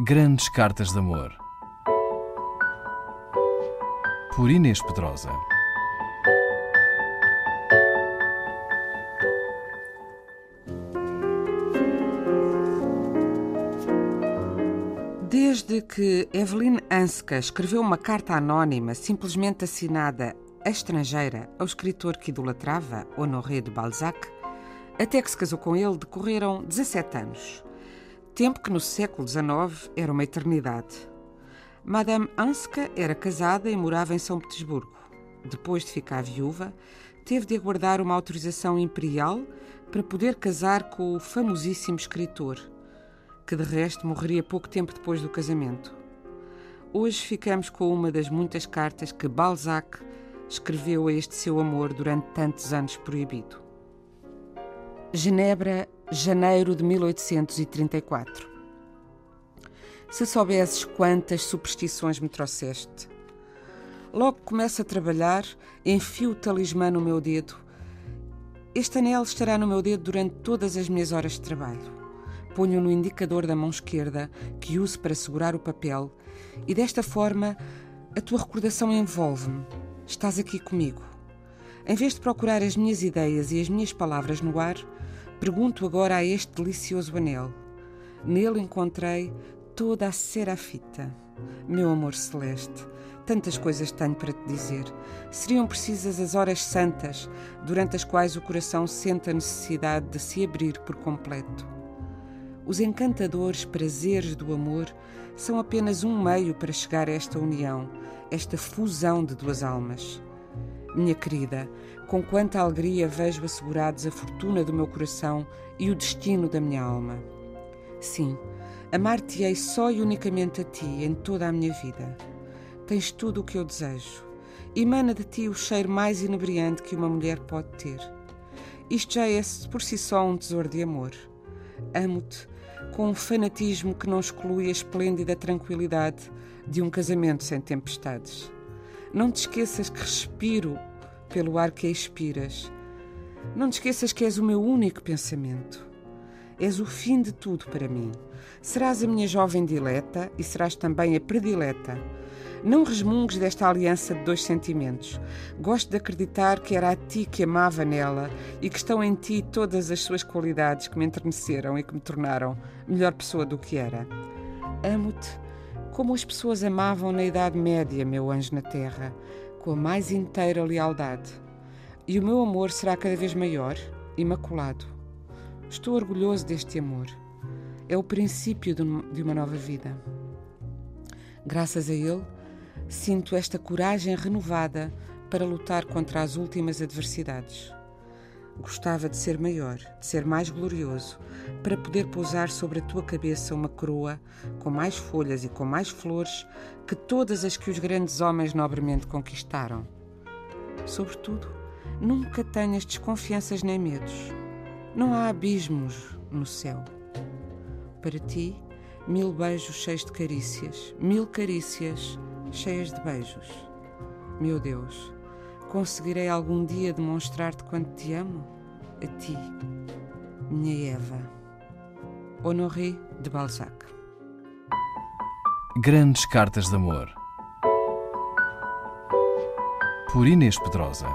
Grandes Cartas de Amor. Por Inês Pedrosa. Desde que Evelyn Anska escreveu uma carta anónima, simplesmente assinada a estrangeira, ao escritor que idolatrava, Honoré de Balzac, até que se casou com ele, decorreram 17 anos. Tempo que no século XIX era uma eternidade. Madame Anska era casada e morava em São Petersburgo. Depois de ficar viúva, teve de aguardar uma autorização imperial para poder casar com o famosíssimo escritor, que de resto morreria pouco tempo depois do casamento. Hoje ficamos com uma das muitas cartas que Balzac escreveu a este seu amor durante tantos anos proibido. Genebra, janeiro de 1834. Se soubesses quantas superstições me trouxeste. Logo começo a trabalhar, enfio o talismã no meu dedo. Este anel estará no meu dedo durante todas as minhas horas de trabalho. Ponho no indicador da mão esquerda, que uso para segurar o papel, e desta forma a tua recordação envolve-me. Estás aqui comigo. Em vez de procurar as minhas ideias e as minhas palavras no ar, pergunto agora a este delicioso anel. Nele encontrei toda a serafita. Meu amor celeste, tantas coisas tenho para te dizer. Seriam precisas as horas santas, durante as quais o coração sente a necessidade de se abrir por completo. Os encantadores prazeres do amor são apenas um meio para chegar a esta união, esta fusão de duas almas. Minha querida, com quanta alegria vejo assegurados a fortuna do meu coração e o destino da minha alma. Sim, amar-te-ei só e unicamente a ti em toda a minha vida. Tens tudo o que eu desejo. Emana de ti o cheiro mais inebriante que uma mulher pode ter. Isto já é por si só um tesouro de amor. Amo-te com um fanatismo que não exclui a esplêndida tranquilidade de um casamento sem tempestades. Não te esqueças que respiro pelo ar que expiras. Não te esqueças que és o meu único pensamento. És o fim de tudo para mim. Serás a minha jovem dileta e serás também a predileta. Não resmungues desta aliança de dois sentimentos. Gosto de acreditar que era a ti que amava nela e que estão em ti todas as suas qualidades que me enterneceram e que me tornaram melhor pessoa do que era. Amo-te como as pessoas amavam na Idade Média, meu anjo na terra, com a mais inteira lealdade. E o meu amor será cada vez maior, imaculado. Estou orgulhoso deste amor. É o princípio de uma nova vida. Graças a ele, sinto esta coragem renovada para lutar contra as últimas adversidades. Gostava de ser maior, de ser mais glorioso, para poder pousar sobre a tua cabeça uma coroa com mais folhas e com mais flores que todas as que os grandes homens nobremente conquistaram. Sobretudo, nunca tenhas desconfianças nem medos. Não há abismos no céu. Para ti, mil beijos cheios de carícias, mil carícias cheias de beijos. Meu Deus, Conseguirei algum dia demonstrar-te quanto te amo? A ti, minha Eva. Honoré de Balzac. Grandes Cartas de Amor. Por Inês Pedrosa.